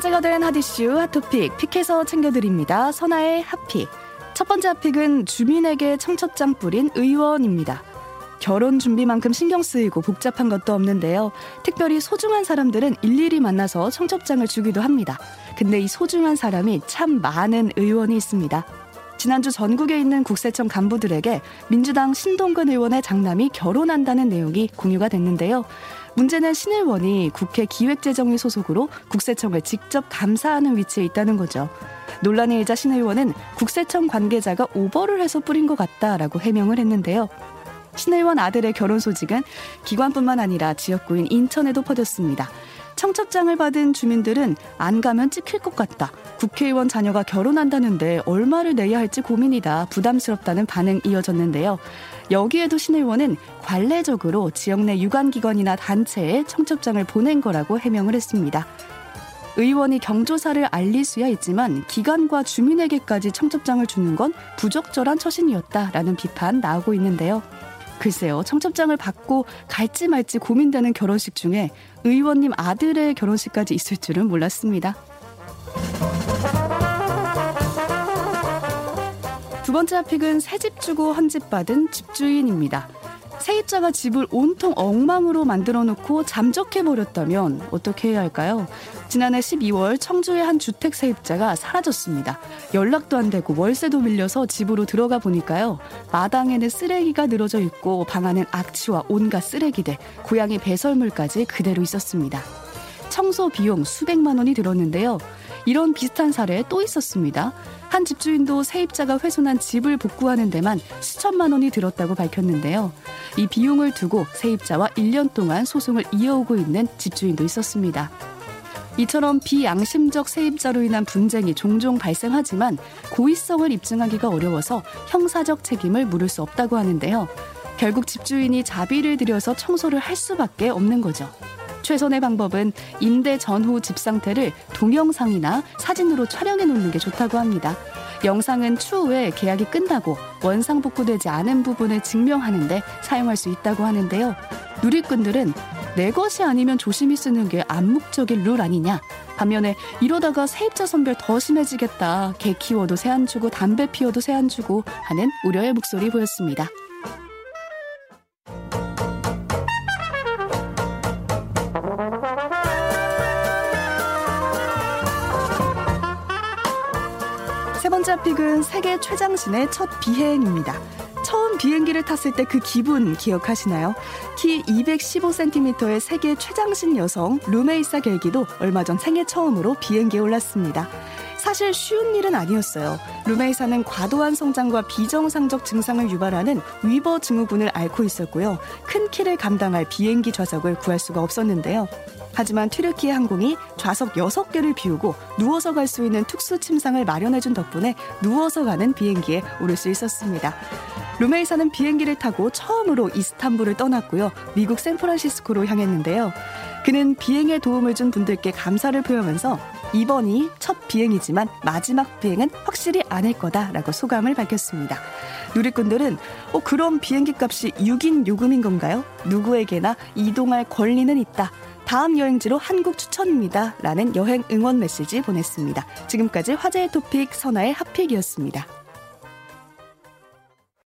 쟁여된 핫이슈 핫토픽 픽해서 챙겨드립니다. 선아의 핫픽. 첫 번째 핫픽은 주민에게 청첩장 뿌린 의원입니다. 결혼 준비만큼 신경 쓰이고 복잡한 것도 없는데요. 특별히 소중한 사람들은 일일이 만나서 청첩장을 주기도 합니다. 근데 이 소중한 사람이 참 많은 의원이 있습니다. 지난주 전국에 있는 국세청 간부들에게 민주당 신동근 의원의 장남이 결혼한다는 내용이 공유가 됐는데요. 문제는 신 의원이 국회 기획재정위 소속으로 국세청을 직접 감사하는 위치에 있다는 거죠. 논란의 일자 신 의원은 국세청 관계자가 오버를 해서 뿌린 것 같다라고 해명을 했는데요. 신 의원 아들의 결혼 소식은 기관뿐만 아니라 지역구인 인천에도 퍼졌습니다. 청첩장을 받은 주민들은 안 가면 찍힐 것 같다. 국회의원 자녀가 결혼한다는데 얼마를 내야 할지 고민이다. 부담스럽다는 반응 이어졌는데요. 여기에도 신의원은 관례적으로 지역 내 유관기관이나 단체에 청첩장을 보낸 거라고 해명을 했습니다. 의원이 경조사를 알릴 수야 있지만 기관과 주민에게까지 청첩장을 주는 건 부적절한 처신이었다라는 비판 나오고 있는데요. 글쎄요, 청첩장을 받고 갈지 말지 고민되는 결혼식 중에 의원님 아들의 결혼식까지 있을 줄은 몰랐습니다. 두 번째 핫픽은 새 집 주고 한집 받은 집주인입니다. 세입자가 집을 온통 엉망으로 만들어 놓고 잠적해 버렸다면 어떻게 해야 할까요? 지난해 12월 청주의 한 주택 세입자가 사라졌습니다. 연락도 안 되고 월세도 밀려서 집으로 들어가 보니까요. 마당에는 쓰레기가 늘어져 있고 방 안엔 악취와 온갖 쓰레기들, 고양이 배설물까지 그대로 있었습니다. 청소 비용 수백만 원이 들었는데요. 이런 비슷한 사례 또 있었습니다. 한 집주인도 세입자가 훼손한 집을 복구하는 데만 수천만 원이 들었다고 밝혔는데요. 이 비용을 두고 세입자와 1년 동안 소송을 이어오고 있는 집주인도 있었습니다. 이처럼 비양심적 세입자로 인한 분쟁이 종종 발생하지만 고의성을 입증하기가 어려워서 형사적 책임을 물을 수 없다고 하는데요. 결국 집주인이 자비를 들여서 청소를 할 수밖에 없는 거죠. 최선의 방법은 임대 전후 집 상태를 동영상이나 사진으로 촬영해 놓는 게 좋다고 합니다. 영상은 추후에 계약이 끝나고 원상 복구되지 않은 부분을 증명하는데 사용할 수 있다고 하는데요. 누리꾼들은 내 것이 아니면 조심히 쓰는 게 암묵적인 룰 아니냐. 반면에 이러다가 세입자 선별 더 심해지겠다. 개 키워도 새 안 주고 담배 피워도 새 안 주고 하는 우려의 목소리 보였습니다. 번째 pick은 세계 최장신의 첫 비행입니다. 비행기를 탔을 때 그 기분 기억하시나요? 키 215cm의 세계 최장신 여성 루메이사 겔기도 얼마 전 생애 처음으로 비행기에 올랐습니다. 사실 쉬운 일은 아니었어요. 루메이사는 과도한 성장과 비정상적 증상을 유발하는 위버 증후군을 앓고 있었고요. 큰 키를 감당할 비행기 좌석을 구할 수가 없었는데요. 하지만 튀르키예 항공이 좌석 6개를 비우고 누워서 갈 수 있는 특수 침상을 마련해준 덕분에 누워서 가는 비행기에 오를 수 있었습니다. 루메이사는 비행기를 타고 처음으로 이스탄불을 떠났고요. 미국 샌프란시스코로 향했는데요. 그는 비행에 도움을 준 분들께 감사를 표하면서 이번이 첫 비행이지만 마지막 비행은 확실히 아닐 거다라고 소감을 밝혔습니다. 누리꾼들은 어, 그럼 비행기 값이 6인 요금인 건가요? 누구에게나 이동할 권리는 있다. 다음 여행지로 한국 추천입니다. 라는 여행 응원 메시지 보냈습니다. 지금까지 화제의 토픽 선아의 핫픽이었습니다.